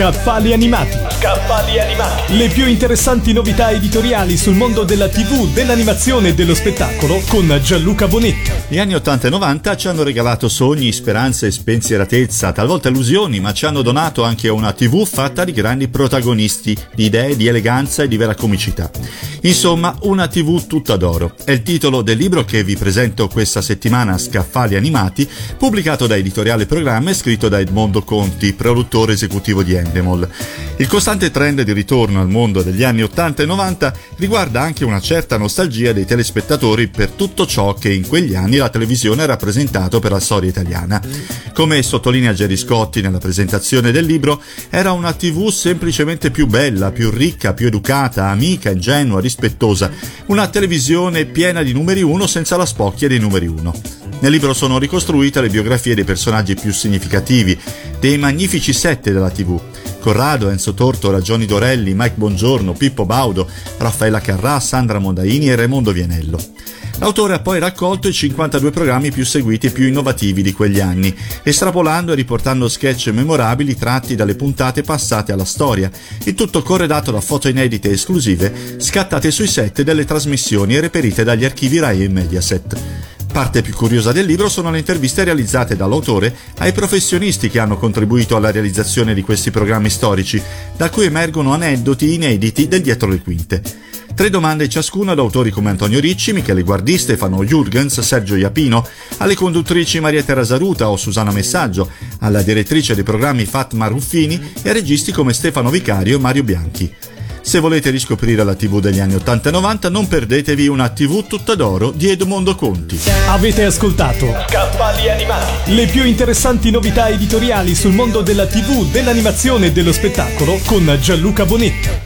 Scaffali animati. Scaffali animati. Le più interessanti novità editoriali sul mondo della TV, dell'animazione e dello spettacolo con Gianluca Bonetti. Gli anni 80 e 90 ci hanno regalato sogni, speranze e spensieratezza, talvolta illusioni, ma ci hanno donato anche una TV fatta di grandi protagonisti, di idee, di eleganza e di vera comicità. Insomma, una TV tutta d'oro. È il titolo del libro che vi presento questa settimana, Scaffali animati, pubblicato da Editoriale Programma e scritto da Edmondo Conti, produttore esecutivo di Endemol. Il costante trend di ritorno al mondo degli anni 80 e 90 riguarda anche una certa nostalgia dei telespettatori per tutto ciò che in quegli anni la televisione ha rappresentato per la storia italiana. Come sottolinea Gerry Scotti nella presentazione del libro, era una TV semplicemente più bella, più ricca, più educata, amica, ingenua, rispettosa, una televisione piena di numeri uno senza la spocchia dei numeri uno. Nel libro sono ricostruite le biografie dei personaggi più significativi, dei magnifici sette della TV. Corrado, Enzo Tortora, Johnny Dorelli, Mike Bongiorno, Pippo Baudo, Raffaella Carrà, Sandra Mondaini e Raimondo Vianello. L'autore ha poi raccolto i 52 programmi più seguiti e più innovativi di quegli anni, estrapolando e riportando sketch memorabili tratti dalle puntate passate alla storia, il tutto corredato da foto inedite esclusive scattate sui set delle trasmissioni e reperite dagli archivi Rai e Mediaset. Parte più curiosa del libro sono le interviste realizzate dall'autore ai professionisti che hanno contribuito alla realizzazione di questi programmi storici, da cui emergono aneddoti inediti del dietro le quinte. Tre domande ciascuna ad autori come Antonio Ricci, Michele Guardì, Stefano Jurgens, Sergio Iapino, alle conduttrici Maria Teresa Ruta o Susana Messaggio, alla direttrice dei programmi Fatma Ruffini e a registi come Stefano Vicario e Mario Bianchi. Se volete riscoprire la TV degli anni 80 e 90, non perdetevi una TV tutta d'oro di Edmondo Conti. Avete ascoltato Scaffali animati. le più interessanti novità editoriali sul mondo della TV, dell'animazione e dello spettacolo con Gianluca Bonetti.